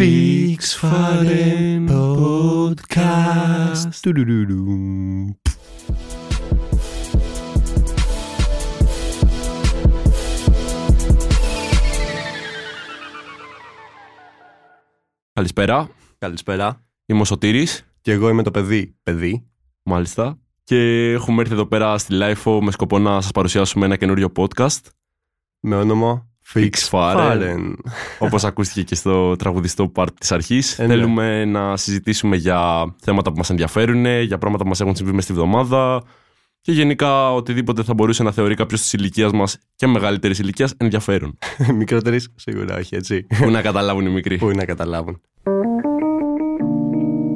Pix Faren Podcast. Τουρουρουρου. Καλησπέρα. Καλησπέρα. Είμαι ο Σωτήρης, Και εγώ είμαι το παιδί. Παιδί. μάλιστα. Και έχουμε έρθει εδώ πέρα στη LIFO με σκοπό να σας παρουσιάσουμε ένα καινούριο podcast. Με όνομα Fix Faren. Faren. Όπως ακούστηκε και στο τραγουδιστό part της αρχής. Ε, ναι. Θέλουμε να συζητήσουμε για θέματα που μας ενδιαφέρουν, για πράγματα που μας έχουν συμβεί μες στη βδομάδα και γενικά οτιδήποτε θα μπορούσε να θεωρεί κάποιος της ηλικίας μας και μεγαλύτερης ηλικίας ενδιαφέρον. Μικρότερης σίγουρα όχι, έτσι. πού να καταλάβουν οι μικροί. Πού να καταλάβουν.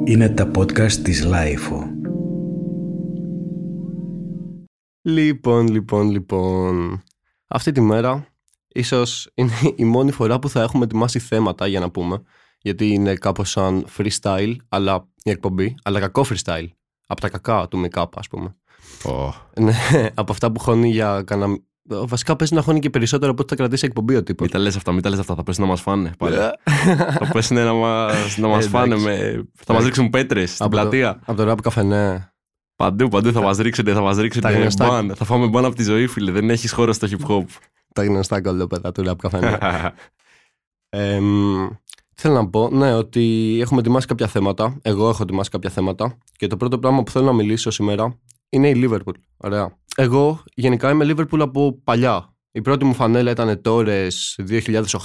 Είναι τα podcast της Lifo. Λοιπόν, λοιπόν, λοιπόν. Αυτή τη μέρα ίσως είναι η μόνη φορά που θα έχουμε ετοιμάσει θέματα για να πούμε. Γιατί είναι κάπως σαν freestyle, αλλά η εκπομπή, αλλά κακό freestyle. Από τα κακά του make-up, ας πούμε. Ω, Ναι, από αυτά που χώνει για κανένα. Βασικά παίζει να χώνει και περισσότερο από ό,τι θα κρατήσει εκπομπή ο τύπος. Μην τα λες αυτά, μην τα λες αυτά, θα πέσουν να μας φάνε. πάλι. θα πέσουν να μας, να μας Ε, φάνε, εντάξει. με... θα μας ρίξουν πέτρες στην Από το- πλατεία. Από το ραπ καφενέ. Παντού, παντού θα μας ρίξετε, θα μας ρίξετε. τα γνωστά. μπαν. Θα φάμε μπαν από τη ζωή, φίλε. Δεν έχεις χώρο στο hip hop. Τα γνωστά κολλόπεδα του ραπ καφενέ. Ε, μ, θέλω να πω, ναι, ότι έχουμε ετοιμάσει κάποια θέματα. Εγώ έχω ετοιμάσει κάποια θέματα. Και το πρώτο πράγμα που θέλω να μιλήσω σήμερα είναι η Liverpool. Ωραία. Εγώ γενικά είμαι Liverpool από παλιά. Η πρώτη μου φανέλα ήταν Torres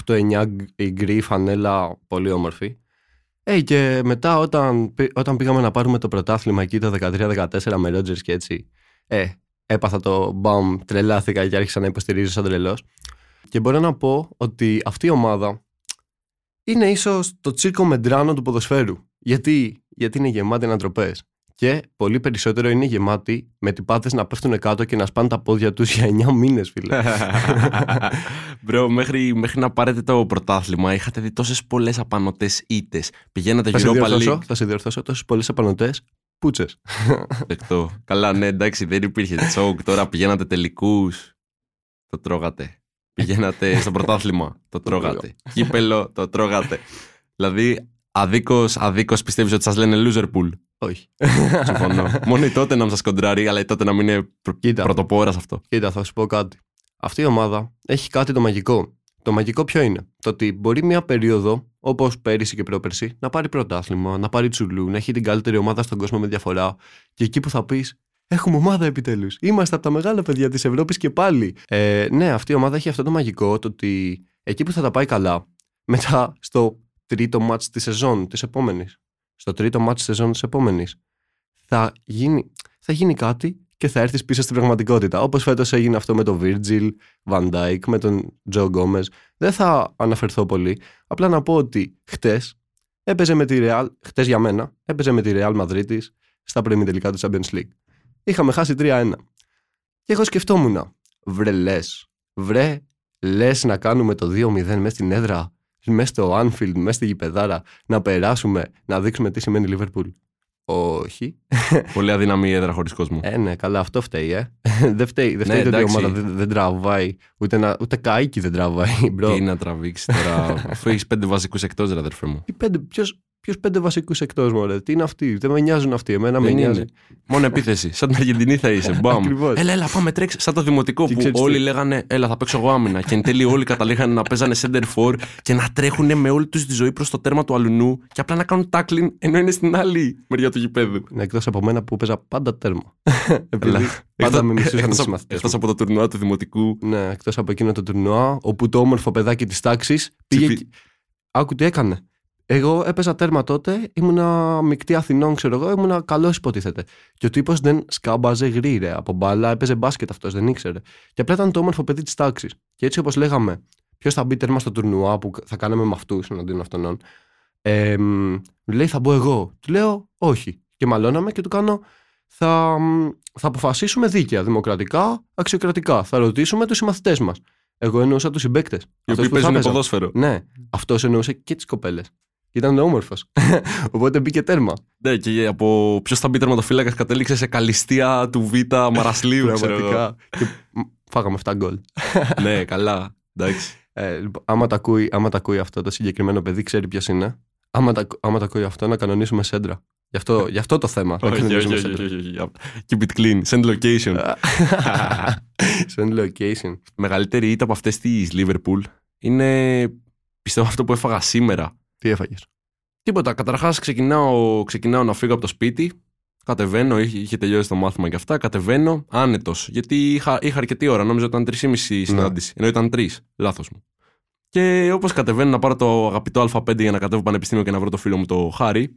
2008-9, η γκρι φανέλα, πολύ όμορφη. Ε, και μετά όταν, πη- όταν πήγαμε να πάρουμε το πρωτάθλημα εκεί το 13-14 με Rodgers και έτσι, ε, έπαθα το μπαμ, τρελάθηκα και άρχισα να υποστηρίζω σαν τρελός. Και μπορώ να πω ότι αυτή η ομάδα είναι ίσως το τσίρκο μεντράνο του ποδοσφαίρου. Γιατί, Γιατί είναι γεμάτη ανατροπές. Και πολύ περισσότερο είναι γεμάτη με τυπάτες να πέφτουν κάτω και να σπάνε τα πόδια τους για 9 μήνες, φίλε. Μπρο, μέχρι, μέχρι να πάρετε το πρωτάθλημα είχατε δει τόσες πολλές απανοτές ήττες. Πηγαίνατε θα, σε Europa διορθώσω, League. θα σε διορθώσω τόσες πολλές απανοτές, πούτσες. Δεκτό. Καλά, ναι, εντάξει, δεν υπήρχε τσόκ. Τώρα πηγαίνατε τελικούς. Το τρώγατε. Πηγαίνατε στο πρωτάθλημα. Το τρώγατε. Κύπελο, το τρώγατε. Δηλαδή, αδίκως αδίκως πιστεύεις ότι σας λένε loser pool. Όχι. Συμφωνώ. Μόνο η τότε να σας κοντράρει, αλλά η τότε να μην είναι πρω- Κοίτα. πρωτοπόρας σε αυτό. Κοίτα, θα σου πω κάτι. Αυτή η ομάδα έχει κάτι το μαγικό. Το μαγικό ποιο είναι; Το ότι μπορεί μια περίοδο, όπως πέρυσι και πρόπερσι, να πάρει πρωτάθλημα, να πάρει τσουλού, να έχει την καλύτερη ομάδα στον κόσμο με διαφορά. Και εκεί που θα πεις, Έχουμε ομάδα επιτέλους. Είμαστε από τα μεγάλα παιδιά της Ευρώπης και πάλι. Ε, ναι, αυτή η ομάδα έχει αυτό το μαγικό, το ότι εκεί που θα τα πάει καλά, μετά στο τρίτο μάτς της σεζόν της επόμενης, στο τρίτο μάτς της σεζόν της επόμενης, θα γίνει, θα γίνει κάτι και θα έρθεις πίσω στην πραγματικότητα. Όπως φέτος έγινε αυτό με τον Virgil Van Dijk, με τον Joe Gomez. Δεν θα αναφερθώ πολύ. Απλά να πω ότι χτες έπαιζε με τη Real, χτες για μένα, έπαιζε με τη Real Madrid στα προημιτελικά του Champions League. Είχαμε χάσει 3-1. Και εγώ σκεφτόμουν, βρε λες, βρε λες να κάνουμε το 2-0 μέσα στην έδρα, μέσα στο Anfield, μέσα στη γηπεδάρα, να περάσουμε, να δείξουμε τι σημαίνει Liverpool. Όχι. Πολύ αδύναμη η έδρα χωρίς κόσμο. Ε, ναι, καλά, αυτό φταίει, ε. δεν φταίει, δεν Ναι, φταίει το ότι η εντάξει. ομάδα δεν, δεν τραβάει. Ούτε, να, ούτε καΐκι δεν τραβάει, bro. Τι να τραβήξεις τώρα, αφού έχεις πέντε βασικούς εκτός, ρε αδερφέ μου. Τι πέντε, ποιος, ποιος πέντε βασικούς εκτός, μωρέ. Τι είναι αυτοί, δεν με νοιάζουν αυτοί, εμένα με Δεν νοιάζει. είναι. Μόνο επίθεση. Σαν την Αργεντινή θα είσαι. Μπαμ. Ακριβώς. Έλα, έλα, πάμε τρέξει. Σαν το δημοτικό Και που ξέρεις όλοι τι. λέγανε Έλα, θα παίξω εγώ άμυνα. Και εν τέλει όλοι καταλήγανε να παίζανε center for και να τρέχουν με όλη τους τη ζωή προς το τέρμα του αλουνού και απλά να κάνουν tackling ενώ είναι στην άλλη μεριά του γηπέδου. Ναι, εκτός από μένα που παίζα πάντα τέρμα. Επειδή Έλα. πάντα με μισούσαν οι εκτός, από, συμμαθητές εκτός μου. από το τουρνουά του δημοτικού. Ναι, εκτός από εκείνο το τουρνουά, όπου το όμορφο παιδάκι της τάξης πήγε... Ψηφι- και- Άκου τι έκανε. Εγώ έπαιζα τέρμα τότε, ήμουνα μεικτή Αθηνών, ξέρω εγώ, ήμουνα καλός υποτίθεται. Και ο τύπος δεν σκάμπαζε γρήρε από μπάλα, έπαιζε μπάσκετ αυτός, δεν ήξερε. Και απλά ήταν το όμορφο παιδί της τάξης. Και έτσι όπως λέγαμε, ποιος θα μπει τέρμα στο τουρνουά που θα κάναμε με αυτούς εναντίον αυτών. Ε, μ, μου λέει, θα μπω εγώ. Του λέω, όχι. Και μαλώναμε και του κάνω, θα, μ, θα αποφασίσουμε δίκαια, δημοκρατικά, αξιοκρατικά. Θα ρωτήσουμε τους συμμαθητές μας. Εγώ εννοούσα τους συμπαίκτες. Οι οποίοι παίζουν ποδόσφαιρο. Ναι, αυτός εννοούσε και τις κοπέλες. Ήταν όμορφος. Οπότε μπήκε τέρμα. Ναι, και από ποιος θα μπει τερματοφύλακας κατέληξε σε καλυστία του Β' Μαρασλίου, ξέρω εγώ. Πραγματικά. και μ, φάγαμε 7 γκολ. ναι, καλά. Εντάξει. Ε, λοιπόν, άμα, τα ακούει, άμα τα ακούει αυτό το συγκεκριμένο παιδί, ξέρει ποιος είναι. Άμα, τα, άμα τα ακούει αυτό, να κανονίσουμε σέντρα. Γι' αυτό, γι αυτό το θέμα. να Όχι, όχι, κανονίσουμε όχι, σέντρα. όχι, όχι, όχι. Keep it clean. Send location. Send location. Μεγαλύτερη ήττα από αυτές της Liverpool είναι πιστεύω αυτό που έφαγα σήμερα. Τι έφαγες; Τίποτα. Καταρχάς, ξεκινάω, ξεκινάω να φύγω από το σπίτι. Κατεβαίνω, είχε, είχε τελειώσει το μάθημα και αυτά. Κατεβαίνω άνετος. Γιατί είχα, είχα αρκετή ώρα. Νόμιζα ότι ήταν 3,5 συνάντηση. Ενώ ήταν 3. Λάθος μου. Και όπως κατεβαίνω να πάρω το αγαπητό Α5 για να κατέβω πανεπιστήμιο και να βρω το φίλο μου το Χάρη.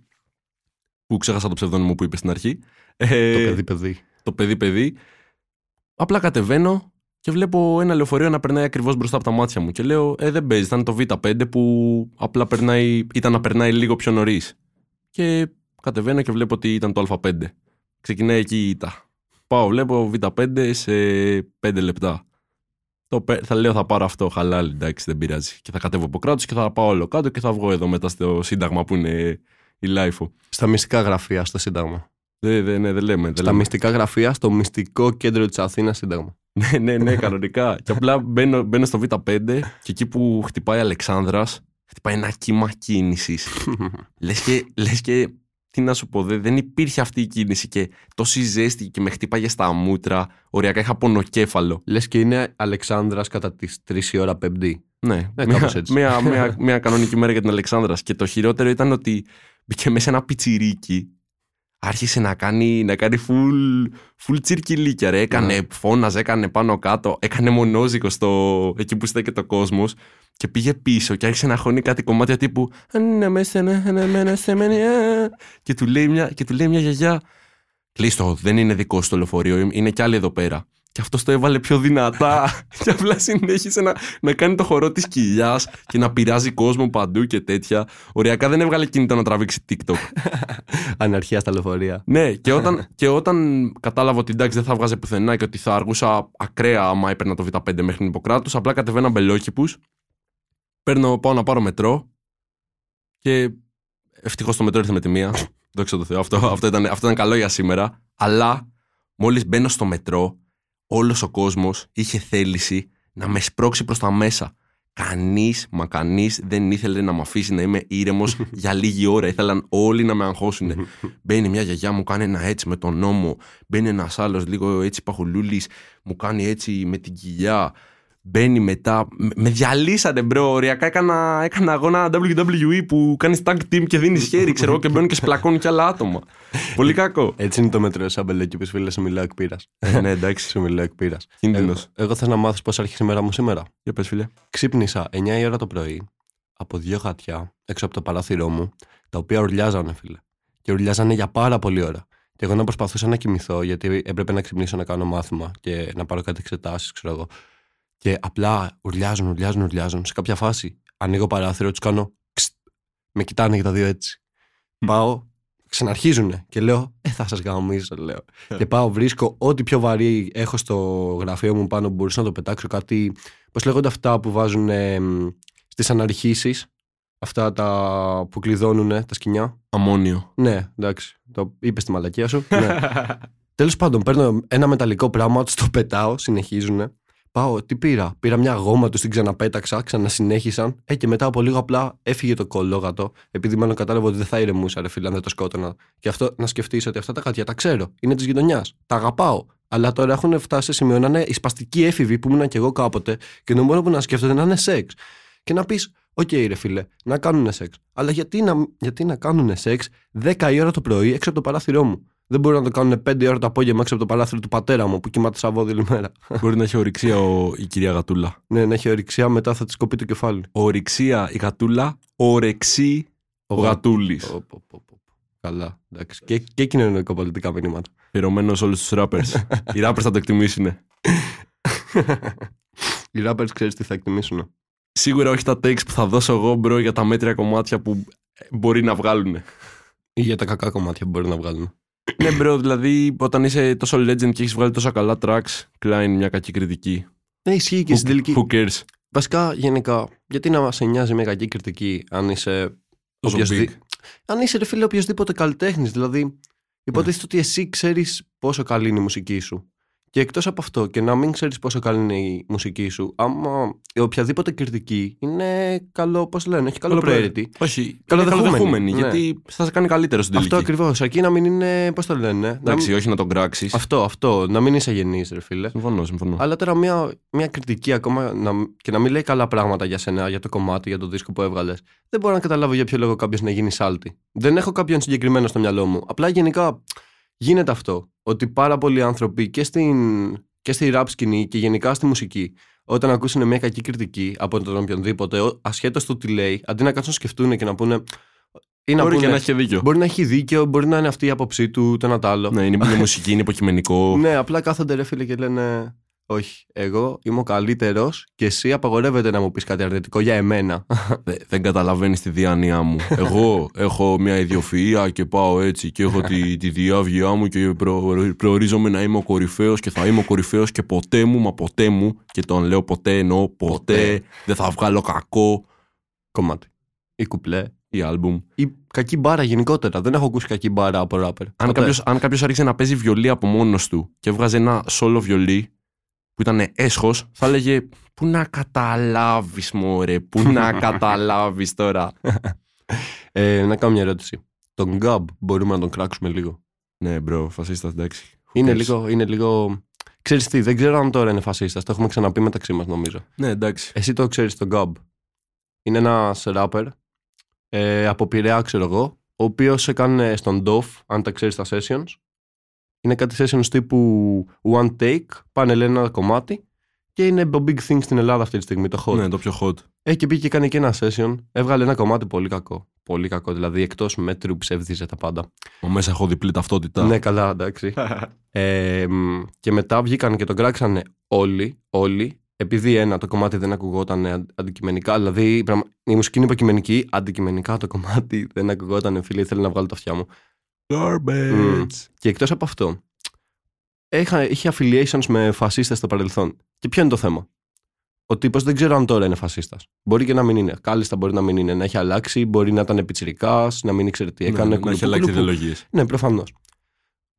Που ξέχασα το ψευδόνιμο που είπε στην αρχή. Ε, Το παιδί, παιδί. το παιδί παιδί. Απλά κατεβαίνω και βλέπω ένα λεωφορείο να περνάει ακριβώς μπροστά από τα μάτια μου. Και λέω, Ε, δεν παίζει. Ήταν το Β5 που απλά περνάει, ήταν να περνάει λίγο πιο νωρίς. Και κατεβαίνω και βλέπω ότι ήταν το Α5. Ξεκινάει εκεί η ήττα. Πάω, βλέπω Β5 σε 5 λεπτά. Το, πε- θα λέω θα πάρω αυτό χαλάλι, εντάξει, δεν πειράζει. Και θα κατέβω από κράτος και θα πάω όλο κάτω και θα βγω εδώ μετά στο Σύνταγμα που είναι η Lifo. Στα μυστικά γραφεία στο Σύνταγμα. Δεν, δεν, ναι, δεν λέμε. Δεν Στα λέμε. μυστικά γραφεία στο μυστικό κέντρο της Αθήνας Σύνταγμα. Ναι, ναι, ναι, κανονικά. και απλά μπαίνω, μπαίνω στο Β5 και εκεί που χτυπάει Αλεξάνδρας, χτυπάει ένα κύμα κίνησης. λες, και, λες και, τι να σου πω, δε- δεν υπήρχε αυτή η κίνηση και τόση ζέστη και με χτύπαγε στα μούτρα. Οριακά είχα πονοκέφαλο. Λες και είναι Αλεξάνδρας κατά τις 3 η ώρα Πέμπτη. Ναι, Ναι, μια, κάπως έτσι. μια, μια, μια κανονική μέρα για την Αλεξάνδρας. Και το χειρότερο ήταν ότι μπήκε μέσα ένα πιτσιρίκι. Άρχισε να κάνει, να κάνει full, full τσιρκιλίκια ρε. Έκανε, Ναι. φώναζε, έκανε πάνω κάτω. Έκανε μονόζικο στο, εκεί που στέκεται ο κόσμος. Και πήγε πίσω και άρχισε να χώνει κάτι κομμάτια τύπου «Ναι, μέσα, ναι, ναι, ναι, ναι, σε μένα, ε». και του λέει μια, και του λέει μια γιαγιά Κλείστο, δεν είναι δικό σου το λεωφορείο, είναι κι άλλοι εδώ πέρα. Και αυτός το έβαλε πιο δυνατά. και απλά συνέχισε να, να κάνει το χορό της κοιλιάς και να πειράζει κόσμο παντού και τέτοια. Οριακά δεν έβγαλε κινητό να τραβήξει TikTok. Αναρχία στα λεωφορεία. ναι, και όταν, και όταν κατάλαβα ότι εντάξει δεν θα βγάζε πουθενά και ότι θα αργούσα ακραία άμα έπαιρνα το Β5 μέχρι την Ιπποκράτους, απλά κατεβαίνα μπελόκηπους, παίρνω, πάω να πάρω μετρό και ευτυχώς το μετρό ήρθε με τη μία. Δόξα τω Θεώ, αυτό, αυτό, ήταν, αυτό ήταν καλό για σήμερα. Αλλά μόλις μπαίνω στο μετρό, όλος ο κόσμος είχε θέληση να με σπρώξει προς τα μέσα. Κανείς, μα κανείς δεν ήθελε να με αφήσει να είμαι ήρεμος για λίγη ώρα. Ήθελαν όλοι να με αγχώσουν. Μπαίνει μια γιαγιά, μου κάνει ένα έτσι με τον ώμο. Μπαίνει ένας άλλος λίγο έτσι παχουλούλης, μου κάνει έτσι με την κοιλιά. Μπαίνει μετά. Με- Με διαλύσανε, bro. Οριακά έκανα, έκανα αγώνα WWE που κάνεις tag team και δίνεις χέρι, ξέρω εγώ, και μπαίνουν και πλακώνουν κι άλλα άτομα. Πολύ κακό. Έτσι είναι το μέτρο σαν μπελέκι που φίλε σου μιλάω εκ πείρας. Ε, ναι, εντάξει. Σου μιλάω εκ πείρας. Κίνδυνος. Εγώ, εγώ θες να μάθεις πώς άρχισε η μέρα μου σήμερα. Για πες, φίλε. Ξύπνησα 9 η ώρα το πρωί από δύο γατιά έξω από το παράθυρό μου, τα οποία ουρλιάζανε, φίλε. Και ουρλιάζανε για πάρα πολλή ώρα. Και εγώ να προσπαθούσα να κοιμηθώ, γιατί έπρεπε να ξυπνήσω να κάνω μάθημα και να πάρω κάτι εξετάσεις, ξέρω εγώ. Και απλά ουρλιάζουν, ουρλιάζουν, ουρλιάζουν. Σε κάποια φάση ανοίγω παράθυρο, τους κάνω. «Ξτ». Με κοιτάνε και τα δύο έτσι. Πάω, ξαναρχίζουνε και λέω, Ε, θα σας γαμίσω, λέω. και πάω, βρίσκω ό,τι πιο βαρύ έχω στο γραφείο μου πάνω που μπορούσα να το πετάξω. Κάτι. Πώς λέγονται αυτά που βάζουν ε, στις αναρχήσει. Αυτά τα που κλειδώνουν τα σκοινιά. Αμμόνιο. Ναι, εντάξει. Το είπες στη μαλακία σου. ναι. Τέλος πάντων, παίρνω ένα μεταλλικό πράγμα, του το πετάω, συνεχίζουν. Πάω, τι πήρα; Πήρα μια γόμα του, την ξαναπέταξα, ξανασυνέχισαν. Ε, και μετά από λίγο απλά έφυγε το κολόγατο, επειδή μάλλον κατάλαβα ότι δεν θα ηρεμούσα, ρε φίλε, αν δεν το σκότωνα. Και αυτό να σκεφτείς ότι αυτά τα γατιά τα ξέρω. Είναι της γειτονιάς. Τα αγαπάω. Αλλά τώρα έχουν φτάσει σε σημείο να είναι οι σπαστικοί έφηβοι που ήμουν και εγώ κάποτε και το μόνο που να σκέφτονται να είναι σεξ. Και να πεις, Οκ, ρε φίλε, να κάνουν σεξ. Αλλά γιατί να, γιατί να κάνουν σεξ 10 η ώρα το πρωί έξω από το παράθυρό μου; Δεν μπορούν να το κάνουν 5 ώρα το απόγευμα έξω από το παράθυρο του πατέρα μου που κοιμάται σα βόδι μέρα. Μπορεί να έχει ορυξία ο, η κυρία Γατούλα. ναι, να έχει ορυξία, μετά θα τη κοπεί το κεφάλι. Ορυξία η Γατούλα, ορεξή ο γα- Γατούλης. Πω, πω, πω, πω. Καλά, εντάξει. Και, και κοινωνικοπολιτικά μηνύματα. Αφιερωμένο σ' όλους τους rappers. Οι rappers θα το εκτιμήσουν. Οι rappers ξέρεις τι θα εκτιμήσουν. Σίγουρα όχι τα takes που θα δώσω εγώ, bro, για τα μέτρια κομμάτια που μπορεί να βγάλουν. Ή για τα κακά κομμάτια που μπορεί να βγάλουν. Ναι, bro, δηλαδή όταν είσαι τόσο legend και έχεις βγάλει τόσα καλά tracks, κλάει μια κακή κριτική. Ναι, ισχύει και στην τελική. Who cares? Βασικά, γενικά, γιατί να σε νοιάζει μια κακή κριτική αν είσαι. Τόσο οποιοσδη- big. Αν είσαι, ρε φίλε, οποιοδήποτε καλλιτέχνης. Δηλαδή, υποτίθεται ότι εσύ ξέρεις πόσο καλή είναι η μουσική σου. Και εκτός από αυτό, και να μην ξέρεις πόσο καλή είναι η μουσική σου, άμα η οποιαδήποτε κριτική είναι καλό, πώς λένε, έχει καλό προαίρετη. Όχι, Καλοδεχούμενη, καλοδεχούμενη. ναι. Γιατί θα σε κάνει καλύτερο στην τελική. Αυτό ακριβώς. Αρκεί να μην είναι. Πώς το λένε. να Εντάξει, μην- όχι να τον κράξεις. Αυτό, αυτό. Να μην είσαι γεννής, ρε φίλε. Συμφωνώ, συμφωνώ. Αλλά τώρα μια, μια κριτική ακόμα να, και να μην λέει καλά πράγματα για σένα, για το κομμάτι, για το δίσκο που έβγαλες. Δεν μπορώ να καταλάβω για ποιο λόγο κάποιος να γίνει σάλτη. Δεν έχω κάποιον συγκεκριμένο στο μυαλό μου. Απλά γενικά γίνεται αυτό. Ότι πάρα πολλοί άνθρωποι και, στην, και στη rap σκηνή και γενικά στη μουσική, όταν ακούσουν μια κακή κριτική από τον οποιονδήποτε, ασχέτως του τι λέει, αντί να κάτσουν να σκεφτούν και να πούνε. Ή να Μπορεί και πούνε, να έχει και δίκιο. Μπορεί να έχει δίκιο, μπορεί να είναι αυτή η άποψή του, το ένα το άλλο. Ναι, είναι, είναι μουσική, είναι υποκειμενικό. Ναι, απλά κάθονται ρε φίλε και λένε Όχι, εγώ είμαι ο καλύτερος και εσύ απαγορεύεται να μου πεις κάτι αρνητικό για εμένα. Δε- δεν καταλαβαίνεις τη διάνοιά μου. Εγώ έχω μια ιδιοφυΐα και πάω έτσι και έχω τη, τη διάβγειά μου και προ, προορίζομαι να είμαι ο κορυφαίος και θα είμαι ο κορυφαίος και ποτέ μου, μα ποτέ μου. Και τον λέω ποτέ εννοώ ποτέ. Ποτέ. Δεν θα βγάλω κακό Κομμάτι. Ή κουπλέ. ή άλμπουμ. Ή κακή μπάρα γενικότερα. Δεν έχω ακούσει κακή μπάρα από ράπερ. Αν Ποτέ. κάποιος, αν κάποιος άρχισε να παίζει βιολί από μόνος του και έβγαζε ένα solo βιολί που ήταν έσχος, θα έλεγε «Πού να καταλάβεις μωρέ, πού να καταλάβεις τώρα». Ε, να κάνω μια ερώτηση. Τον Γκάμπ μπορούμε να τον κράξουμε λίγο; ναι, bro, φασίστας, εντάξει. Είναι cares? λίγο, είναι λίγο. Ξέρεις τι, δεν ξέρω αν τώρα είναι φασίστας. Το έχουμε ξαναπεί μεταξύ μας νομίζω. Ναι, εντάξει. Εσύ το ξέρεις τον Γκάμπ. Είναι ένας rapper ε, από Πειραιά, ξέρω εγώ, ο οποίος έκανε στον DOF, αν τα ξέρεις τα sessions. Είναι κάτι sessions τύπου one take, πάνε λένε ένα κομμάτι και είναι το big thing στην Ελλάδα αυτή τη στιγμή, το hot. Ναι, το πιο hot. Έχει και πήγε και έκανε και ένα session, έβγαλε ένα κομμάτι πολύ κακό. Πολύ κακό, δηλαδή εκτός μέτρου ψεύδιζε τα πάντα. Μα μέσα έχω διπλή ταυτότητα. Ναι, καλά, εντάξει. Ε, μ, και μετά βγήκαν και τον κράξανε όλοι, όλοι, επειδή ένα το κομμάτι δεν ακουγόταν αν- αντικειμενικά, δηλαδή πραγμα- η μουσική είναι υποκειμενική, αντικειμενικά το κομμάτι δεν ακουγόταν, φίλε, ήθελε να βγάλω τα αυτιά μου. Garbage. Και εκτός από αυτό, είχα, είχε affiliations με φασίστες στο παρελθόν. Και ποιο είναι το θέμα; Ο τύπος δεν ξέρω αν τώρα είναι φασίστας. Μπορεί και να μην είναι. Κάλλιστα μπορεί να μην είναι. Να έχει αλλάξει, μπορεί να ήταν επιτσιρικάς, να μην ήξερε τι Ναι, έκανε. ναι, να κουλουπού, έχει αλλάξει κουλουπού. ιδεολογίες. Ναι, προφανώς.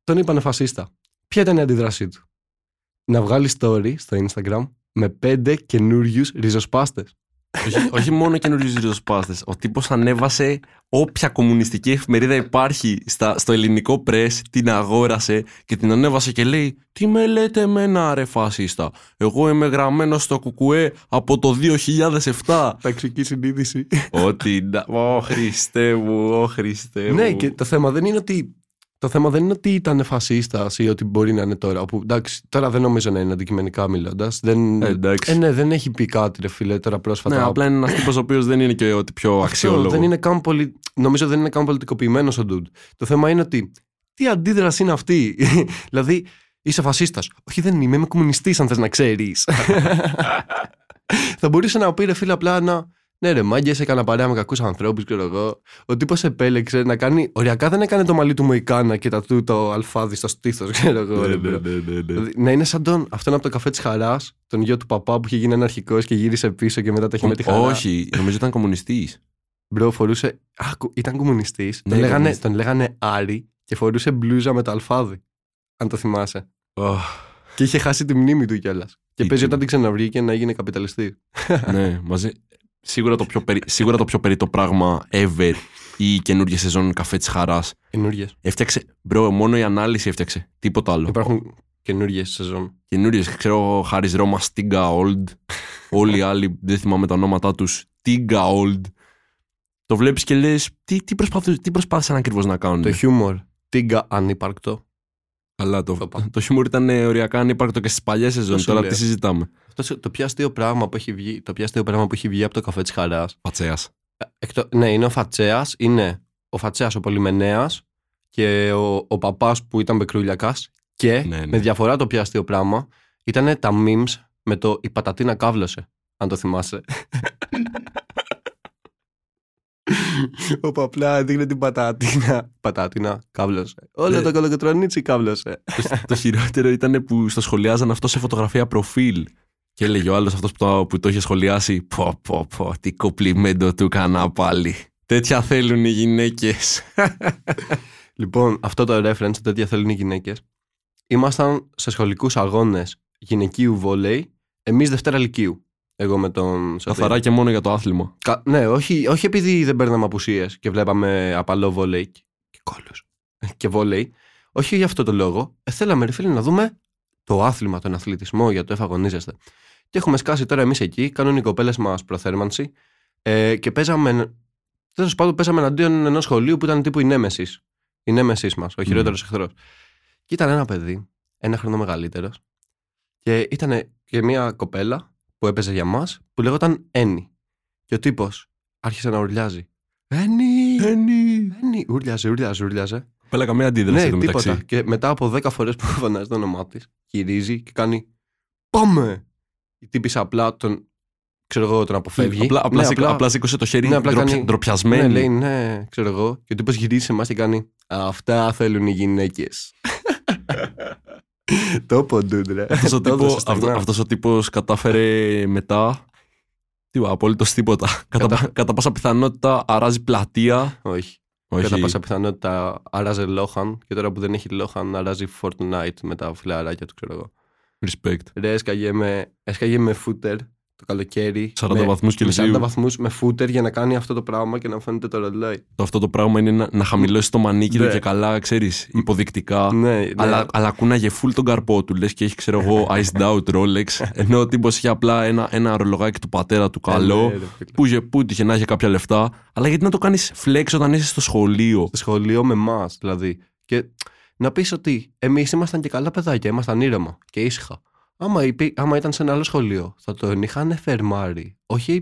Τον είπανε φασίστα. Ποια ήταν η αντίδρασή του; Να βγάλει story στο Instagram με πέντε καινούριους ριζοσπάστες. Όχι, όχι μόνο καινούριους ριζοσπάστες. Ο τύπος ανέβασε όποια κομμουνιστική εφημερίδα υπάρχει στα, στο ελληνικό πρε, την αγόρασε και την ανέβασε και λέει: Τι με λέτε εμένα, ρε φασίστα; Εγώ είμαι γραμμένος στο κουκουέ από το 2007. Ταξική συνείδηση. Ότι. να- Ω Χριστέ μου, ω Χριστέ μου. ναι, και το θέμα δεν είναι ότι. Το θέμα δεν είναι ότι ήταν φασίστας ή ότι μπορεί να είναι τώρα. Όπου, εντάξει, τώρα δεν νομίζω να είναι αντικειμενικά μιλώντας. Δεν... Ε, εντάξει. Ε, ναι, δεν έχει πει κάτι, ρε φίλε, τώρα πρόσφατα. Ναι, απλά είναι ένας τύπος ο οποίος δεν είναι και ότι πιο Αυτό αξιόλογο. δεν είναι καν πολι... Νομίζω δεν είναι καν πολιτικοποιημένος ο Ντούντ. Το θέμα είναι ότι. Τι αντίδραση είναι αυτή; δηλαδή, είσαι φασίστας. Όχι, δεν είμαι, είμαι κομμουνιστής, αν θες να ξέρεις. Θα μπορούσε να πει ρε φίλε απλά να. Ναι, ρε, μάγκες έκανα παρέα με κακούς ανθρώπους, ξέρω εγώ. Ο τύπος επέλεξε να κάνει. Οριακά δεν έκανε το μαλλί του Μοϊκάνα και τα του το αλφάδι στο στήθος, ξέρω εγώ. Ναι, ρε, ναι, bro. ναι, ναι, ναι. Δηλαδή, να είναι σαν τον, αυτόν από το καφέ της Χαράς, τον γιο του παπά που είχε γίνει αναρχικός και γύρισε πίσω και μετά τα είχε με τη Χαρά. Όχι, νομίζω ήταν κομμουνιστής. Μπρο, φορούσε. Α, κου- ήταν κομμουνιστής. Ναι, τον, λέγανε, κομμουνιστής. τον λέγανε Άρη και φορούσε μπλούζα με το αλφάδι. Αν το θυμάσαι. Και είχε χάσει τη μνήμη του κιόλας. Και Τι παίζει τι- όταν την ξαναβρήκε να γίνει καπιταλιστή. ναι, μαζί. Σίγουρα το, πιο περί... Σίγουρα το πιο περίτο πράγμα ever η καινούργια σεζόν καφέ της χαράς. Καινούριε. Έφτιαξε. Μπρο, μόνο η ανάλυση έφτιαξε. Τίποτα άλλο. Υπάρχουν καινούριε σεζόν. Καινούριε, ξέρω, Χάρη Ρώμα, Στίγκα Old. Όλοι οι άλλοι, δεν θυμάμαι τα ονόματά τους. Στίγκα Old. Το βλέπεις και λες, τι, τι, προσπάθησαν, τι προσπάθησαν ακριβώς να κάνουν; Το χιούμορ. Τίγκα ανύπαρκτο. Καλά, το, Το είπα. το χιούμορ ήταν ε, οριακά ανύπαρκτο και στις παλιές σεζόν. σου Τώρα λέω. τι συζητάμε; Αυτό το πιο αστείο πράγμα που έχει βγει, το πιο αστείο πράγμα που έχει βγει από το καφέ της Χαρά. Πατσέα. Εκτό, ναι, είναι ο Φατσέας, είναι ο Φατσέας ο Πολυμενέας και ο, ο παπάς που ήταν Μπεκρούλιακα. Και Ναι, ναι. με διαφορά το πιο αστείο πράγμα ήταν τα memes με το η πατατίνα κάβλωσε. Αν το θυμάσαι. Όπου απλά έδειχνε την πατάτινα. Πατάτινα, κάβλωσε. Όλο Ναι. το κολοκοτρονίτσι κάβλωσε. το, το χειρότερο ήταν που στο σχολιάζαν αυτό σε φωτογραφία προφίλ. Και έλεγε ο άλλος αυτός που, το- που το είχε σχολιάσει. Πω, πω, πω, τι κοπλιμέντο του έκανα πάλι. Τέτοια θέλουν οι γυναίκες. Λοιπόν, αυτό το reference, τέτοια θέλουν οι γυναίκες, ήμασταν σε σχολικούς αγώνες γυναικείου βόλεϊ, εμείς Δευτέρα Λυκείου. Εγώ με τον Σωτήρη. Καθαρά και μόνο για το άθλημα. Κα- ναι, όχι, όχι επειδή δεν παίρναμε απουσίες και βλέπαμε απαλό βόλεϊ και, και κόλλους και βόλεϊ. Όχι για αυτό το λόγο. Ε, θέλαμε, ρε φίλε, να δούμε το άθλημα, τον αθλητισμό για το εφαγωνίζεστε. Και έχουμε σκάσει τώρα εμείς εκεί, κάνουν οι κοπέλε μα προθέρμανση ε, και παίζαμε. Τέλος πάντων, παίζαμε εναντίον ενός σχολείου που ήταν τύπου η Νέμεσης. Η Νέμεσης μας, ο χειρότερος εχθρός. Και ήταν ένα παιδί, ένα χρόνο μεγαλύτερος, και ήταν και μια κοπέλα που έπαιζε για μας που λέγονταν Ένι. Και ο τύπος άρχισε να ουρλιάζει. Ένι! Ένι. Ένι! Ούρλιαζε, ούρλιαζε, ούρλιαζε. Πέλα καμία αντίδραση Ναι, εδώ τίποτα. μεταξύ. Και μετά από 10 φορές που φωνάζει το όνομά της, γυρίζει και κάνει Πάμε! Η τύπησα απλά τον. ξέρω εγώ, τον αποφεύγει. Απλά, απλά, Ναι, σήκω- απλά σήκωσε το χέρι Ναι, απλά ντροπια- κάνει- ντροπιασμένη. Ναι, λέει ναι, ξέρω εγώ. Και ο τύπος γυρίζει σε εμάς και κάνει Αυτά θέλουν οι γυναίκες. Το ποντούντρε. Αυτός ο, τύπο, αυτό, αυτός ο τύπος κατάφερε μετά τίποτα, απολύτως τίποτα. Κατά, Κατάφερε- κατά πάσα πιθανότητα αράζει πλατεία. Όχι. Όχι, Κατά πάσα πιθανότητα αράζε Λόχαν και τώρα που δεν έχει Λόχαν αράζει Fortnite με τα φιλαράκια του, ξέρω εγώ. respect. Ρε, έσκαγε με, έσκαγε με φούτερ το καλοκαίρι. 40 με, βαθμούς με 40 Κελσίου. βαθμούς με φούτερ για να κάνει αυτό το πράγμα και να φαίνεται το ρολόι. Το αυτό το πράγμα είναι να, να χαμηλώσει το μανίκι του Ναι. και καλά, ξέρεις, υποδεικτικά. Ναι, ναι. Αλλά, αλλά κούναγε full τον καρπό του, λες και έχει ξέρω εγώ iced out Rolex ενώ ο τύπος είχε απλά ένα, ένα ρολογάκι του πατέρα του καλό Ε, ναι, ρε, φίλε. που, είχε, που είχε να είχε κάποια λεφτά αλλά γιατί να το κάνεις flex όταν είσαι στο σχολείο; Στο σχολείο με εμάς, δηλαδή. Και να πεις ότι εμείς ήμασταν και καλά παιδάκια, ήμασταν ήρεμα και ήσυχα. Άμα, υπή- άμα ήταν σε ένα άλλο σχολείο, θα τον είχαν φερμάρει. Όχι,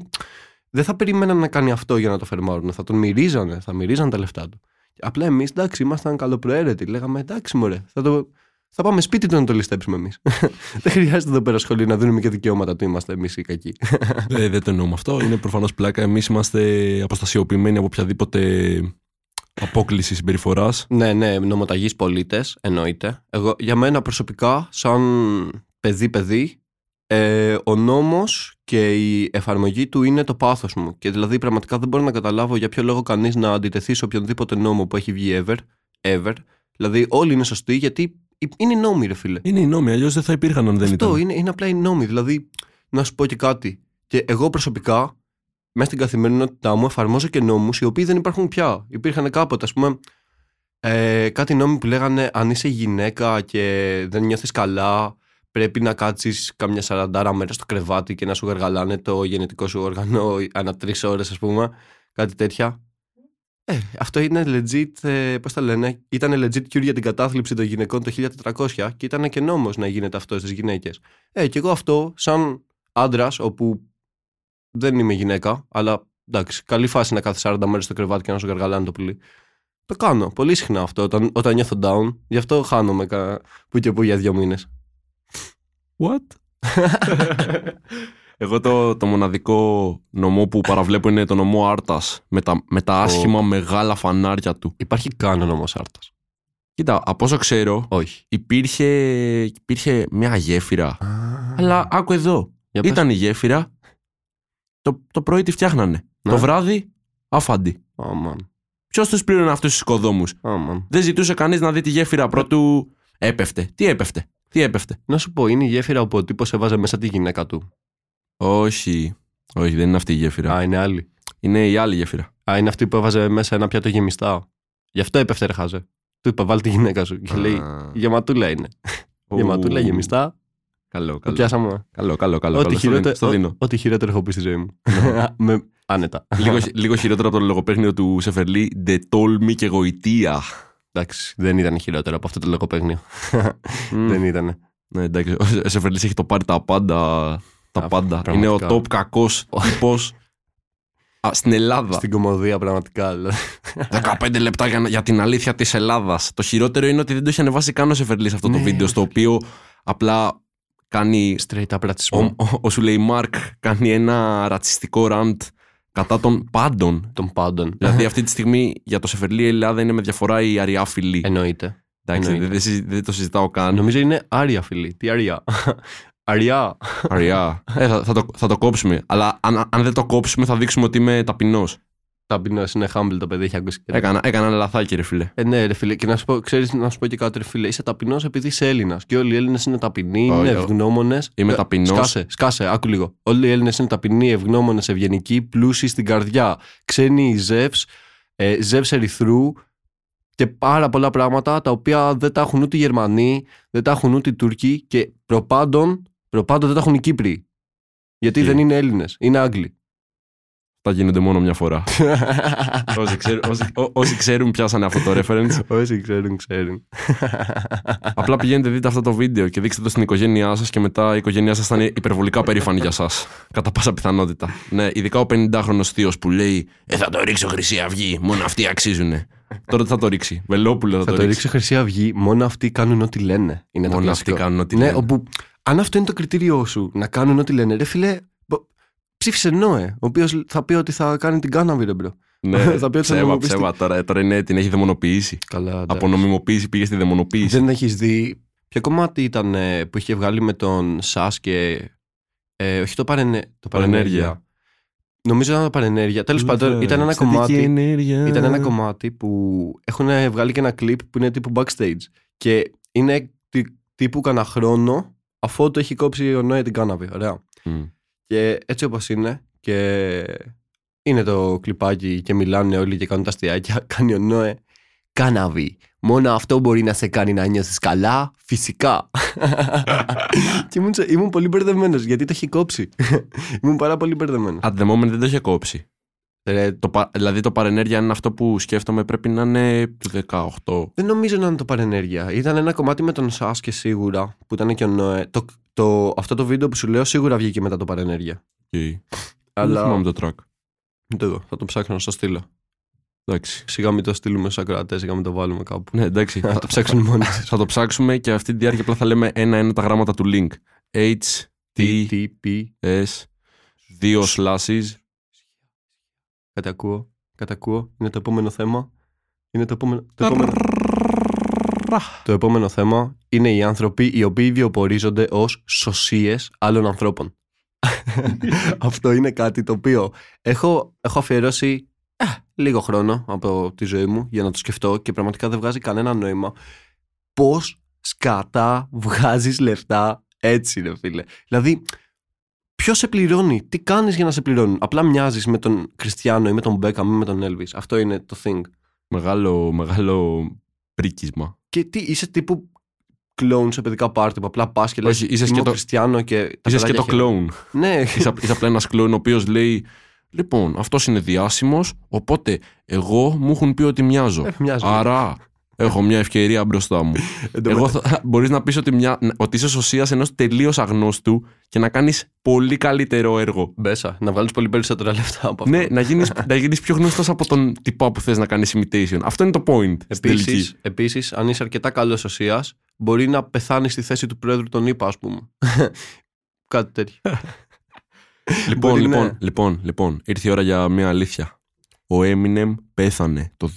δεν θα περιμέναν να κάνει αυτό για να το φερμάρουν. Θα τον μυρίζανε, θα μυρίζαν τα λεφτά του. Απλά εμείς, εντάξει, ήμασταν καλοπροαίρετοι. Λέγαμε, εντάξει, μωρέ, θα, το, θα πάμε σπίτι του να το ληστέψουμε εμείς. δεν χρειάζεται εδώ πέρα σχολείο να δίνουμε και δικαιώματα του είμαστε εμείς οι κακοί. Ε, δεν το εννοούμε αυτό. Είναι προφανώς πλάκα. Εμείς είμαστε αποστασιοποιημένοι από οποιαδήποτε απόκληση συμπεριφοράς. Ναι, ναι, νομοταγείς πολίτες, εννοείται. Εγώ, για μένα προσωπικά, σαν παιδί-παιδί, ε, ο νόμος και η εφαρμογή του είναι το πάθος μου. Και δηλαδή πραγματικά δεν μπορώ να καταλάβω για ποιο λόγο κανείς να αντιτεθεί σε οποιονδήποτε νόμο που έχει βγει ever. ever. Δηλαδή όλοι είναι σωστοί γιατί είναι οι νόμοι ρε φίλε. Είναι οι νόμοι, αλλιώς δεν θα υπήρχαν αν δεν Αυτό ήταν. είναι, είναι απλά οι νόμοι. Δηλαδή, να σου πω και κάτι. Και εγώ προσωπικά, μέσα στην καθημερινότητά μου, εφαρμόζω και νόμους οι οποίοι δεν υπάρχουν πια. Υπήρχαν κάποτε, ας πούμε, ε, κάτι νόμοι που λέγανε αν είσαι γυναίκα και δεν νιώθεις καλά, πρέπει να κάτσεις κάμια σαραντάρα μέρα στο κρεβάτι και να σου γαργαλάνε το γενετικό σου όργανο ανά τρεις ώρες, ας πούμε. Κάτι τέτοια. Ε, αυτό είναι legit, ε, πώς τα λένε, ήταν legit cure για την κατάθλιψη των γυναικών το 1400 και ήταν και νόμος να γίνεται αυτό στις γυναίκες. Ε, και εγώ αυτό σαν άντρας, όπου δεν είμαι γυναίκα, αλλά εντάξει, καλή φάση να κάθεσαι 40 μέρες στο κρεβάτι και να σου γαργαλάνε το πουλί. Το κάνω πολύ συχνά αυτό όταν, όταν νιώθω down. Γι' αυτό χάνομαι κα, που και που για δύο μήνες. What? Εγώ το, το μοναδικό νομό που παραβλέπω είναι το νομό Άρτας με τα, με τα άσχημα μεγάλα φανάρια του. Υπάρχει καν νόμος άρτας. Κοίτα, από όσο ξέρω, Όχι. υπήρχε, υπήρχε μια γέφυρα. Αλλά άκου εδώ. Για πες. Ήταν η γέφυρα. Το, το πρωί τη φτιάχνανε. Ναι. Το βράδυ, αφάντη. Αμάν. Ποιος τους πλήρωνε αυτούς τους οικοδόμους; Αμάν. Δεν ζητούσε κανείς να δει τη γέφυρα πρώτου. Έπεφτε. Τι έπεφτε; Τι έπεφτε; Να σου πω, είναι η γέφυρα όπου ο τύπος έβαζε μέσα τη γυναίκα του. Όχι. Όχι, δεν είναι αυτή η γέφυρα. Α, είναι άλλη. Είναι η άλλη γέφυρα. Α, είναι αυτή που έβαζε μέσα ένα πιάτο γεμιστά. Γι' αυτό έπεφτε ρε χάζε. Του είπα, βάλει τη γυναίκα σου. Και λέει, Α. γεματούλα είναι. Ου. Γεματούλα, γεμιστά. Καλό, Το καλό. πιάσαμε. Καλό, καλό, καλό. Ό,τι καλό. Στο δίνω, χειρότερο, στο δίνω. ό- ό,τι χειρότερο έχω πει στη ζωή μου. Με άνετα. λίγο, λίγο χειρότερο από το λογοπαίγνιο του Σεφερλί. Ντετόλμη και γοητεία. Εντάξει, δεν ήταν χειρότερο από αυτό το λογοπαίγνιο. Μμ. Δεν ήταν. Ναι, εντάξει. Ο Σεφερλί έχει το πάρει τα πάντα. Τα Α, πάντα. πραγματικά. Είναι ο top κακός τύπος στην Ελλάδα. Στην κομμωδία πραγματικά. δηλαδή. 15 λεπτά για, για την αλήθεια της Ελλάδας. Το χειρότερο είναι ότι δεν το είχε ανεβάσει καν ο Σεφερλί αυτό το Ναι, βίντεο, στο οποίο απλά κάνει. Straight up Ο, ρατσισμό ο, ο Σουλεϊ Μάρκ κάνει ένα ρατσιστικό ραντ κατά των πάντων. των πάντων. δηλαδή αυτή τη στιγμή για το Σεφερλί η Ελλάδα είναι με διαφορά η αριάφιλη. Εννοείται. Εντάξει, δεν, εννοείται. δεν συζη- δεν το συζητάω καν. Νομίζω είναι άρια, φίλοι. Τι άρια; Αριά. Αριά. Ε, θα, θα, το, θα το κόψουμε. Αλλά αν, αν δεν το κόψουμε θα δείξουμε ότι είμαι ταπεινός. Ταπεινό, είναι humble το παιδί, έχει ακούσει. και- Έκανα, έκανα ένα λαθάκι, ρε φίλε. Ε, ναι, ρε φίλε, και να σου πω, ξέρεις, να σου πω και κάτι, ρε φίλε. Είσαι ταπεινός επειδή είσαι Έλληνας. Και όλοι οι Έλληνες είναι ταπεινοί, Όχι, είναι όχι. ευγνώμονες. Είμαι ταπεινός. Σκάσε, σκάσε, άκου λίγο. Όλοι οι Έλληνες είναι ταπεινοί, ευγνώμονες, ευγενικοί, πλούσιοι στην καρδιά. Ξένοι ζεύς, ε, ζεύς ερυθρού και πάρα πολλά πράγματα τα οποία δεν τα έχουν ούτε οι Γερμανοί, δεν τα έχουν ούτε οι Τούρκοι και προπάντων, προπάντων δεν τα έχουν οι Κύπροι. Γιατί Και- δεν είναι Έλληνες, είναι Άγγλοι. Τα γίνονται μόνο μια φορά. όσοι, ξέρουν, όσοι, ό- όσοι ξέρουν, πιάσανε αυτό το reference. Όσοι ξέρουν, ξέρουν. Απλά πηγαίνετε, δείτε αυτό το βίντεο και δείξτε το στην οικογένειά σας και μετά η οικογένειά σας θα είναι υπερβολικά περήφανη για εσά. Κατά πάσα πιθανότητα. Ναι, ειδικά ο 50χρονο θείος που λέει Ε, θα το ρίξω Χρυσή Αυγή, μόνο αυτοί αξίζουν. Τώρα τι θα το ρίξει. Βελόπουλο θα, Θα το, το ρίξει. ρίξει Χρυσή Αυγή, μόνο αυτοί κάνουν ό,τι λένε. Είναι το Μόνο κλασικό. αυτοί κάνουν ό,τι ναι, λένε. όπου αν αυτό είναι το κριτήριό σου, να κάνουν ό,τι λένε, ρε φίλε, μπο- ψήφισε Νόε, ο οποίος θα πει ότι θα κάνει την κάναβη, ρε bro. Ναι, Θα πει ότι θα ψέμα, νομιμοποιήσει. ψέμα. Τώρα, τώρα είναι, την έχει δαιμονοποιήσει. Καλά, εντάξει. Από νομιμοποίηση πήγε στη δαιμονοποίηση. Δεν έχεις δει. Ποιο κομμάτι ήταν ε, που είχε βγάλει με τον Σα και. Ε, όχι το, παρενέ, το παρενέργεια. Παρενέργεια. Νομίζω ήταν το παρενέργεια. Τέλος πάντων, ήταν ένα Εξαιρετική κομμάτι. ενέργεια. Ήταν ένα κομμάτι που έχουν βγάλει και ένα κλιπ που είναι τύπου backstage. Και είναι τι- τύπου κανένα χρόνο αφού το έχει κόψει ο Νόε την κάναβη. Ωραία. Μμ. Και έτσι όπως είναι και είναι το κλιπάκι και μιλάνε όλοι και κάνουν τα αστιάκια, κάνει ο Νόε κάναβη. Μόνο αυτό μπορεί να σε κάνει να νιώσεις καλά, φυσικά. και ήμουν, σε- ήμουν πολύ μπερδεμένος γιατί το έχει κόψει. ήμουν πάρα πολύ μπερδεμένος. At the moment δεν το είχε κόψει. Ρε, Το, πα- δηλαδή το παρενέργεια είναι αυτό που σκέφτομαι πρέπει να είναι του 18. δεν νομίζω να είναι το παρενέργεια. Ήταν ένα κομμάτι με τον Σάσκε σίγουρα που ήταν και ο Νόε. Το, το, αυτό το βίντεο που σου λέω σίγουρα βγήκε μετά το παρενέργεια. Okay. Δεν Αλλά θυμάμαι το track. το, θα το ψάξω να στο στείλω. Εντάξει. Σιγά μην το στείλουμε στους ακροατές, σιγά μην το βάλουμε κάπου. Ναι, εντάξει. Θα το ψάξουν μόνοι τους. θα το ψάξουμε και αυτή τη διάρκεια απλά θα λέμε ένα-ένα τα γράμματα του link. H, T, TTP. S, δύο slashes. Κατακούω. Κατακούω. Είναι το επόμενο θέμα. Είναι το επόμενο. Το επόμενο, το επόμενο θέμα είναι οι άνθρωποι οι οποίοι βιοπορίζονται ως σωσίες άλλων ανθρώπων. Αυτό είναι κάτι το οποίο έχω, έχω αφιερώσει ε, λίγο χρόνο από τη ζωή μου για να το σκεφτώ και πραγματικά δεν βγάζει κανένα νόημα πώς σκατά βγάζεις λεφτά έτσι ρε φίλε. Δηλαδή Ποιος σε πληρώνει, τι κάνεις για να σε πληρώνουν; Απλά μοιάζεις με τον Κριστιανό ή με τον Μπέκαμ ή με τον Έλβης. Αυτό είναι το thing. Μεγάλο, μεγάλο πρίκισμα. Και τι, είσαι τύπου κλόουν σε παιδικά πάρτι που απλά πας και λες. Όχι, είσαι και Είμαι ο το- Κριστιανό και. τα Είσαι και το παιδάκια κλόουν. χαίρονται». Ναι, είσαι, είσαι απλά ένας κλόουν ο οποίος λέει Λοιπόν, αυτός είναι διάσημος, οπότε εγώ μου έχουν πει ότι μοιάζω. Ε, μοιάζει. Άρα έχω μια ευκαιρία μπροστά μου. Εν τω Εγώ θα, μπορείς να πεις ότι, μια, ότι είσαι σωσίας ενός τελείως αγνώστου και να κάνεις πολύ καλύτερο έργο. Μπέσα, να βγάλει πολύ περισσότερα λεφτά από αυτό. Ναι, να γίνεις, να γίνεις πιο γνωστός από τον τυπά που θες να κάνεις imitation. Αυτό είναι το point. στην τελική. Επίσης, επίσης, αν είσαι αρκετά καλός οσία, μπορεί να πεθάνεις στη θέση του πρόεδρου των ΗΠΑ, ας πούμε. Κάτι τέτοιο. Λοιπόν, Μπορεί, λοιπόν, ναι. λοιπόν, λοιπόν, ήρθε η ώρα για μια αλήθεια. Ο Eminem πέθανε το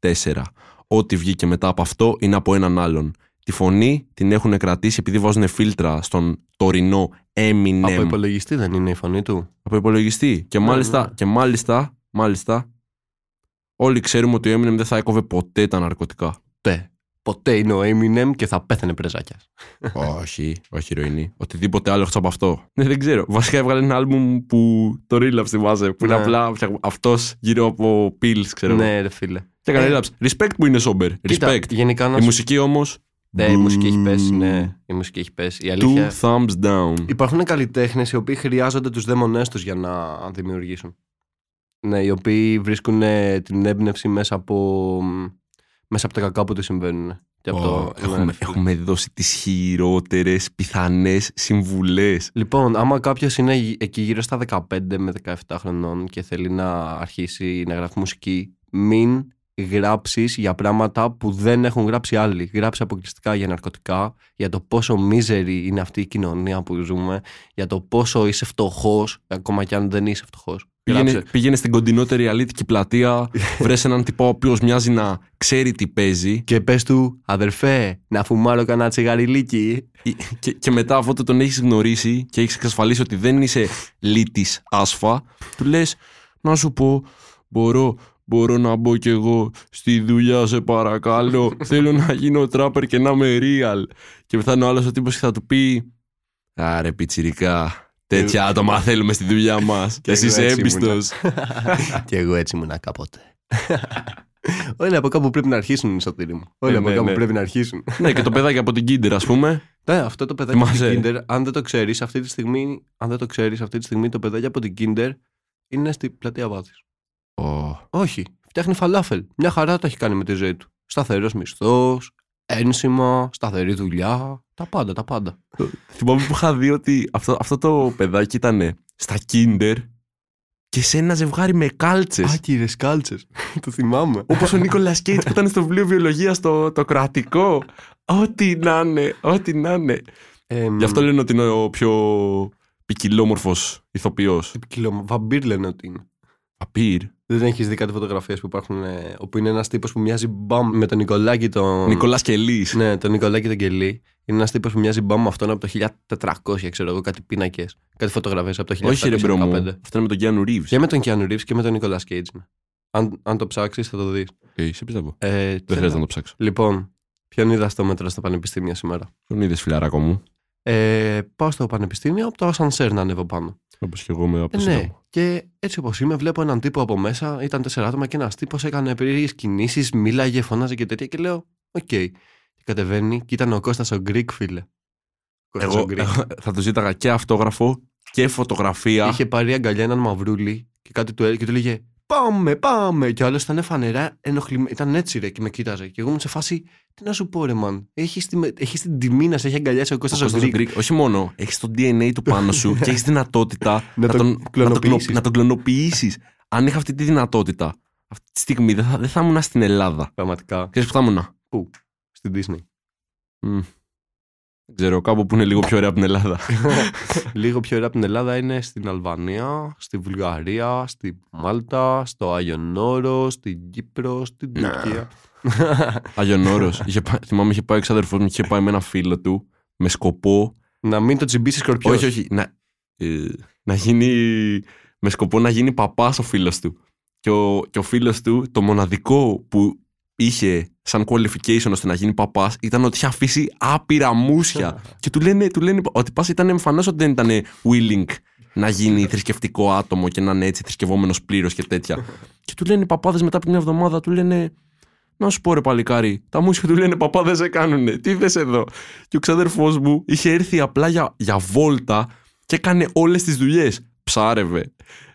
2004. Ό,τι βγήκε μετά από αυτό είναι από έναν άλλον. Τη φωνή την έχουν κρατήσει επειδή βάζουν φίλτρα στον τωρινό Eminem. Από υπολογιστή δεν είναι η φωνή του; από υπολογιστή. Και μάλιστα, ναι. και μάλιστα, μάλιστα, όλοι ξέρουμε ότι ο Eminem δεν θα έκοβε ποτέ τα ναρκωτικά. Τε. Ποτέ είναι ο Eminem και θα πέθανε πρεζάκια. όχι, όχι ηρωίνη. Οτιδήποτε άλλο εκτό από αυτό. Ναι, δεν ξέρω. Βασικά έβγαλε ένα άλμπουμ που το Relapse θυμάσαι. Που είναι Ναι. απλά αυτός γύρω από pills, ξέρω εγώ. Ναι, ρε φίλε. Και έκανε Ε, Relapse. Respect που είναι sober. Κοίτα, Respect. γενικά να Η σου μουσική όμως. Ναι, η μουσική έχει πέσει, ναι. Η μουσική έχει πέσει. Η αλήθεια. Two thumbs down. Υπάρχουν καλλιτέχνες οι οποίοι χρειάζονται τους δαίμονές τους για να δημιουργήσουν. Ναι, οι οποίοι βρίσκουν ε, την έμπνευση μέσα από, μέσα από τα κακά που τους συμβαίνουν. Και από Ω, το- ναι, έχουμε, φίλε. έχουμε δώσει τις χειρότερες πιθανές συμβουλές. Λοιπόν, άμα κάποιος είναι γυ- εκεί γύρω στα 15 με 17 χρονών και θέλει να αρχίσει να γράφει μουσική, μην γράψεις για πράγματα που δεν έχουν γράψει άλλοι. Γράψει αποκλειστικά για ναρκωτικά, για το πόσο μίζερη είναι αυτή η κοινωνία που ζούμε, για το πόσο είσαι φτωχός, ακόμα κι αν δεν είσαι φτωχός. Πήγαινε, πήγαινε στην κοντινότερη αλήτικη πλατεία, βρες έναν τυπά ο οποίος μοιάζει να ξέρει τι παίζει Και πες του, αδερφέ, να φουμάρω κανένα τσιγαριλίκι. και, και μετά αφού τον έχεις γνωρίσει και έχεις εξασφαλίσει ότι δεν είσαι λύτης άσφα, του λες να σου πω, μπορώ, μπορώ να μπω κι εγώ στη δουλειά, σε παρακαλώ. Θέλω να γίνω τράπερ και να είμαι real. Και θα είναι ο άλλος ο τύπος και θα του πει, Άρε πιτσιρικά, τέτοια άτομα θέλουμε στη δουλειά μας. Και εσύ εγώ είσαι έτσι έμπιστος. και εγώ έτσι ήμουν κάποτε. Όλοι από κάπου πρέπει να αρχίσουν, Σωτήρη μου. Όλοι Ε, από ναι, κάπου ναι. πρέπει να αρχίσουν. ναι, και το παιδάκι από την Kinder, ας πούμε. Ναι, αυτό το παιδάκι Θυμάσαι. από την Kinder, αν δεν το ξέρεις, αυτή τη στιγμή, αν δεν το ξέρεις, αυτή τη στιγμή το παιδάκι από την Kinder είναι στη πλατεία Βάθης. Ω, Όχι, φτιάχνει φαλάφελ. Μια χαρά το έχει κάνει με τη ζωή του. Σταθερός μισθός, ένσημα, σταθερή δουλειά. Τα πάντα, τα πάντα. Θυμάμαι που είχα δει ότι αυτό, αυτό το παιδάκι ήταν στα Kinder και σε ένα ζευγάρι με κάλτσες. Άκυρε κάλτσε. το θυμάμαι. Όπως ο Νίκολα Κέιτ που ήταν στο βιβλίο βιολογίας το, το κρατικό. Ό,τι να είναι, ό,τι να είναι. Ε, Γι' αυτό λένε ότι είναι ο πιο ποικιλόμορφος ηθοποιός. Κιλο... Βαμπύρ λένε ότι είναι. Απίρ. Δεν έχεις δει κάτι φωτογραφίες που υπάρχουν. ε, όπου είναι ένας τύπος που μοιάζει μπαμ με τον Νικολάκη τον. Νικολάς Κελής. Ναι, τον Νικολάκη τον Κελί. Είναι ένας τύπος που μοιάζει μπαμ με αυτόν από το 1400, ξέρω εγώ, κάτι πίνακες. Κάτι φωτογραφίες από το 1415. Όχι, ρε bro μου. Αυτό είναι με τον Κιάνου Ριβς. Και με τον Κιάνου Ριβς και με τον Νικολά Κέιτζ. Αν, αν το ψάξεις, θα το δεις. Ε, σε πιστεύω. Ε, Δεν χρειάζεται να το ψάξω. Λοιπόν, ποιον είδα στο μέτρο στο πανεπιστήμιο σήμερα; Τον είδες φιλαράκο μου; Ε, πάω στο πανεπιστήμιο από το ασανσέρ να ανέβω πάνω. Όπως και εγώ με από Ε, το ναι, σύνταγμα. Και έτσι όπως είμαι, βλέπω έναν τύπο από μέσα. Ήταν τέσσερα άτομα και ένας τύπος έκανε περίεργες κινήσεις, μίλαγε, φωνάζε και τέτοια. Και λέω, Οκ. Και κατεβαίνει και ήταν ο Κώστας ο Γκρικ, φίλε. Κώστας ο Εγώ Γκρικ. θα τους ζήταγα και αυτόγραφο και φωτογραφία. Είχε πάρει αγκαλιά έναν μαυρούλι και κάτι του έλεγε και του λέγε Πάμε, πάμε. Και ο άλλος ήταν φανερά ενοχλημένος. Ήταν έτσι ρε και με κοίταζε. Και εγώ ήμουν σε φάση, τι να σου πω, ρε man. Έχεις τη, έχεις την τιμή να σε έχει αγκαλιάσει ο Κώστας ο Κώστας ο Γκρικ. Γκρικ. Όχι μόνο, έχεις το DNA του πάνω σου και έχεις δυνατότητα Να τον τον, να τον, κλωνοποιήσεις. να τον κλωνοποιήσεις. Αν είχα αυτή τη δυνατότητα, αυτή τη στιγμή δεν θα, δεν θα ήμουν στην Ελλάδα. Πραγματικά. Ξέρεις που θα ήμουν. Στην Disney. Μμ. Δεν ξέρω, κάπου που είναι λίγο πιο ωραία από την Ελλάδα. Λίγο πιο ωραία από την Ελλάδα είναι στην Αλβανία, στη Βουλγαρία, στη Μάλτα, στο Άγιον Όρος, στην Κύπρο, στην Να. Τουρκία. Άγιον Όρος. Είχε πάει- θυμάμαι είχε πάει ο ξαδερφός μου και είχε πάει με ένα φίλο του με σκοπό. να μην το τσιμπήσει σκορπιός. Όχι, όχι. Να, ε, να γίνει. Με σκοπό να γίνει παπάς ο φίλος του. Και ο, και ο φίλος του, το μοναδικό που είχε σαν qualification ώστε να γίνει παπάς ήταν ότι είχε αφήσει άπειρα μουσια. και του λένε, του λένε ότι πας ήταν εμφανώς ότι δεν ήταν willing να γίνει θρησκευτικό άτομο και να είναι έτσι θρησκευόμενος πλήρως και τέτοια. και του λένε οι παπάδες μετά από μια εβδομάδα, του λένε. Να σου πω ρε παλικάρι, τα μουσια του λένε παπά δεν σε κάνουνε. Τι θες εδώ; Και ο ξαδερφός μου είχε έρθει απλά για, για βόλτα και έκανε όλες τις δουλειές. Ψάρευε,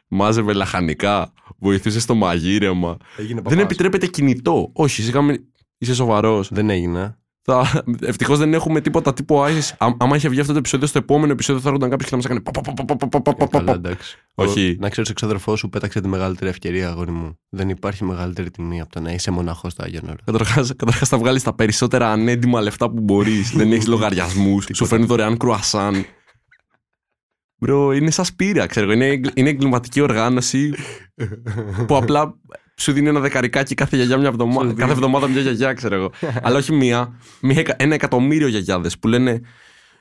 μάζευε λαχανικά, βοηθούσε στο μαγείρεμα. Έγινε Δεν παπάς. επιτρέπεται κινητό. Όχι, σιγά μην- είσαι σοβαρός. Δεν έγινα. Θα... Ευτυχώς δεν έχουμε τίποτα τύπο ISIS. Αν είχε βγει αυτό το επεισόδιο, στο επόμενο επεισόδιο θα έρχονταν κάποιος και θα μας έκανε. Καλά, εντάξει. Όχι. Να ξέρεις, ο ξάδερφό σου πέταξε τη μεγαλύτερη ευκαιρία, αγόρι μου. Δεν υπάρχει μεγαλύτερη τιμή από το να είσαι μοναχός στα Άγιον Καταρχάς, θα βγάλεις τα περισσότερα ανέντιμα λεφτά που μπορείς. δεν έχεις λογαριασμούς. Σου φέρνει δωρεάν κρουασάν. Μπρο, είναι σαν σπήρα, ξέρω. Είναι, εγκληματική οργάνωση που απλά σου δίνει ένα δεκαρικάκι κάθε γιαγιά μια εβδομάδα. Σου κάθε δίνει. εβδομάδα μια γιαγιά, ξέρω εγώ. Αλλά όχι μία. μία εκα- ένα εκατομμύριο γιαγιάδες που λένε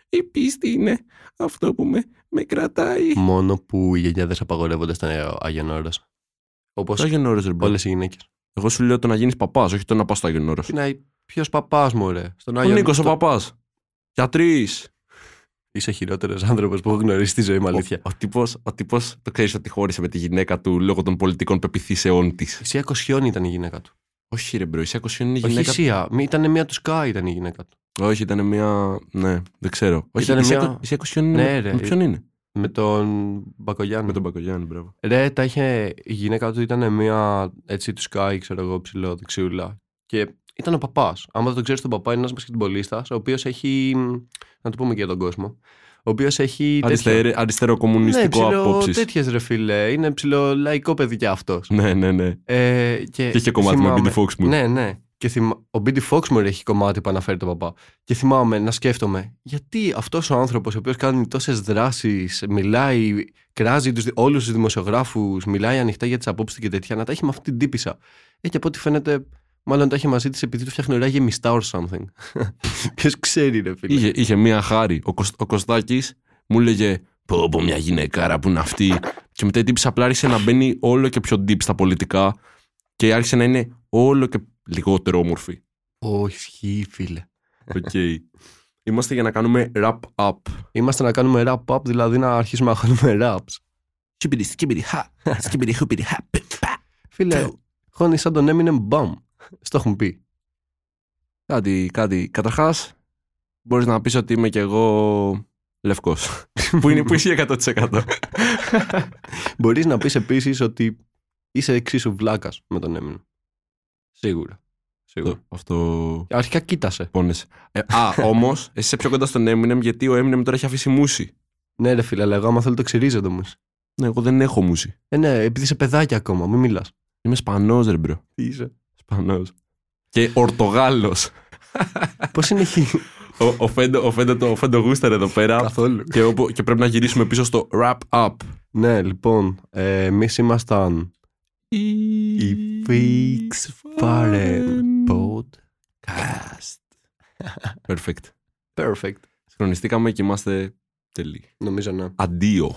Η πίστη είναι αυτό που με, με κρατάει. Μόνο που οι γενιάδε απαγορεύονται στον Άγιον Όρος. Όπως Το Άγιον Όρος, ρε bro; όλες οι γυναίκες. Εγώ σου λέω το να γίνεις παπάς, όχι το να πας στο Άγιον Όρος. Τι να ποιος παπάς μου, ρε. Στον Ο Άγιον Νίκος ο στο- παπάς. Γιατρής. Είσαι χειρότερος άνθρωπος που έχω γνωρίσει στη ζωή μου, αλήθεια. Ο, ο τύπος, ο τύπος το ξέρεις ότι χώρισε με τη γυναίκα του λόγω των πολιτικών πεποιθήσεών της. Η Σία Κοσιώνη ήταν η γυναίκα του. Όχι, ρε bro, η Σία Κοσιώνη είναι η Όχι η γυναίκα. Σία. μη- Ήταν μία του Σκάι ήταν η γυναίκα του. Όχι, ήταν μια. Ναι, δεν ξέρω. Όχι, Ήτανε η Σία, μια- Κο- η Σία Κοσιώνη είναι. Ναι, με- ρε. με ποιον είναι; Με τον Μπακογιάννη. Με τον Πακογιάννη, μπράβο. Ρε, τα είχε, η γυναίκα του ήταν μία έτσι του Sky, ξέρω εγώ, ψηλό, δεξιούλα. Και ήταν ο παπάς. Άμα δεν το ξέρεις τον παπά, είναι ένας μπασκετμπολίστας, ο οποίος έχει. Να το πούμε και για τον κόσμο. Ο οποίος έχει. Αριστερο, αριστερό κομμουνιστικό ναι, απόψεις. τέτοιες ρε φίλε. Είναι ψηλό λαϊκό παιδί κι αυτός. Ναι, ναι, ναι. Ε, και, Και είχε κομμάτι με θυμάμαι- Billy Fox μου. Ναι, ναι. Και θυμα... Ο Μπίντι Φόξμορ έχει κομμάτι που αναφέρει τον παπά. Και θυμάμαι να σκέφτομαι, γιατί αυτός ο άνθρωπος, ο οποίος κάνει τόσες δράσεις, μιλάει, κράζει τους, όλους τους δημοσιογράφους, μιλάει ανοιχτά για τις απόψεις του και τέτοια, να τα έχει με αυτή την τύπησα. Ε, και από ό,τι φαίνεται, μάλλον τα έχει μαζί της επειδή του φτιάχνει ωραία γεμιστά or something. Ποιος ξέρει, ρε φίλε. Είχε, είχε μία χάρη. Ο, Κωσ, ο Κωστάκης μου έλεγε Πω πω μια γυναικάρα που είναι αυτή Και μετά η τύπης απλά άρχισε να μπαίνει όλο και πιο deep στα πολιτικά και άρχισε να είναι όλο και λιγότερο όμορφη. Όχι, ισχύει, φίλε. Οκ. Είμαστε για να κάνουμε wrap up. Είμαστε να κάνουμε rap up, δηλαδή να αρχίσουμε να κάνουμε raps. Σκιμπιρι, σκιμπιρι, χα. Σκιμπιρι, χουπιρι, χα. πι, πα. Φίλε, χώνει σαν τον Eminem μπαμ. Στο έχουν πει. Κάτι, κάτι. Καταρχάς, μπορείς να πεις ότι είμαι κι εγώ λευκός. που είναι που είσαι 100%. Μπορείς να πεις επίσης ότι είσαι εξίσου βλάκας με τον Eminem. Σίγουρα. Σίγουρα. Αυτό. Αρχικά κοίτασε. Πόνεσαι. Ε, α, όμως, εσύ είσαι πιο κοντά στον Eminem γιατί ο Eminem τώρα έχει αφήσει μουσι. Ναι, ρε φίλε, αλλά εγώ άμα θέλω το ξυρίζω το μου. Ναι, εγώ δεν έχω μουσι. Ε, ναι, επειδή είσαι παιδάκι ακόμα, μην μιλάς. Είμαι Σπανός, ρε μπρο. Τι είσαι. Σπανό. Και Ορτογάλος. Πώς είναι εκεί; ο, ο, Φέντο, ο, Φέντο, το- ο Φέντο Γούστερ εδώ πέρα. Καθόλου. και, όπου- και πρέπει να γυρίσουμε πίσω στο wrap up. Ναι, λοιπόν, ε, εμείς ήμασταν η Fix Faren Podcast. Perfect. Perfect. Συγχρονιστήκαμε και είμαστε τελείοι. Νομίζω ναι. Αντίο.